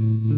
Mm-hmm.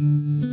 Mm-hmm.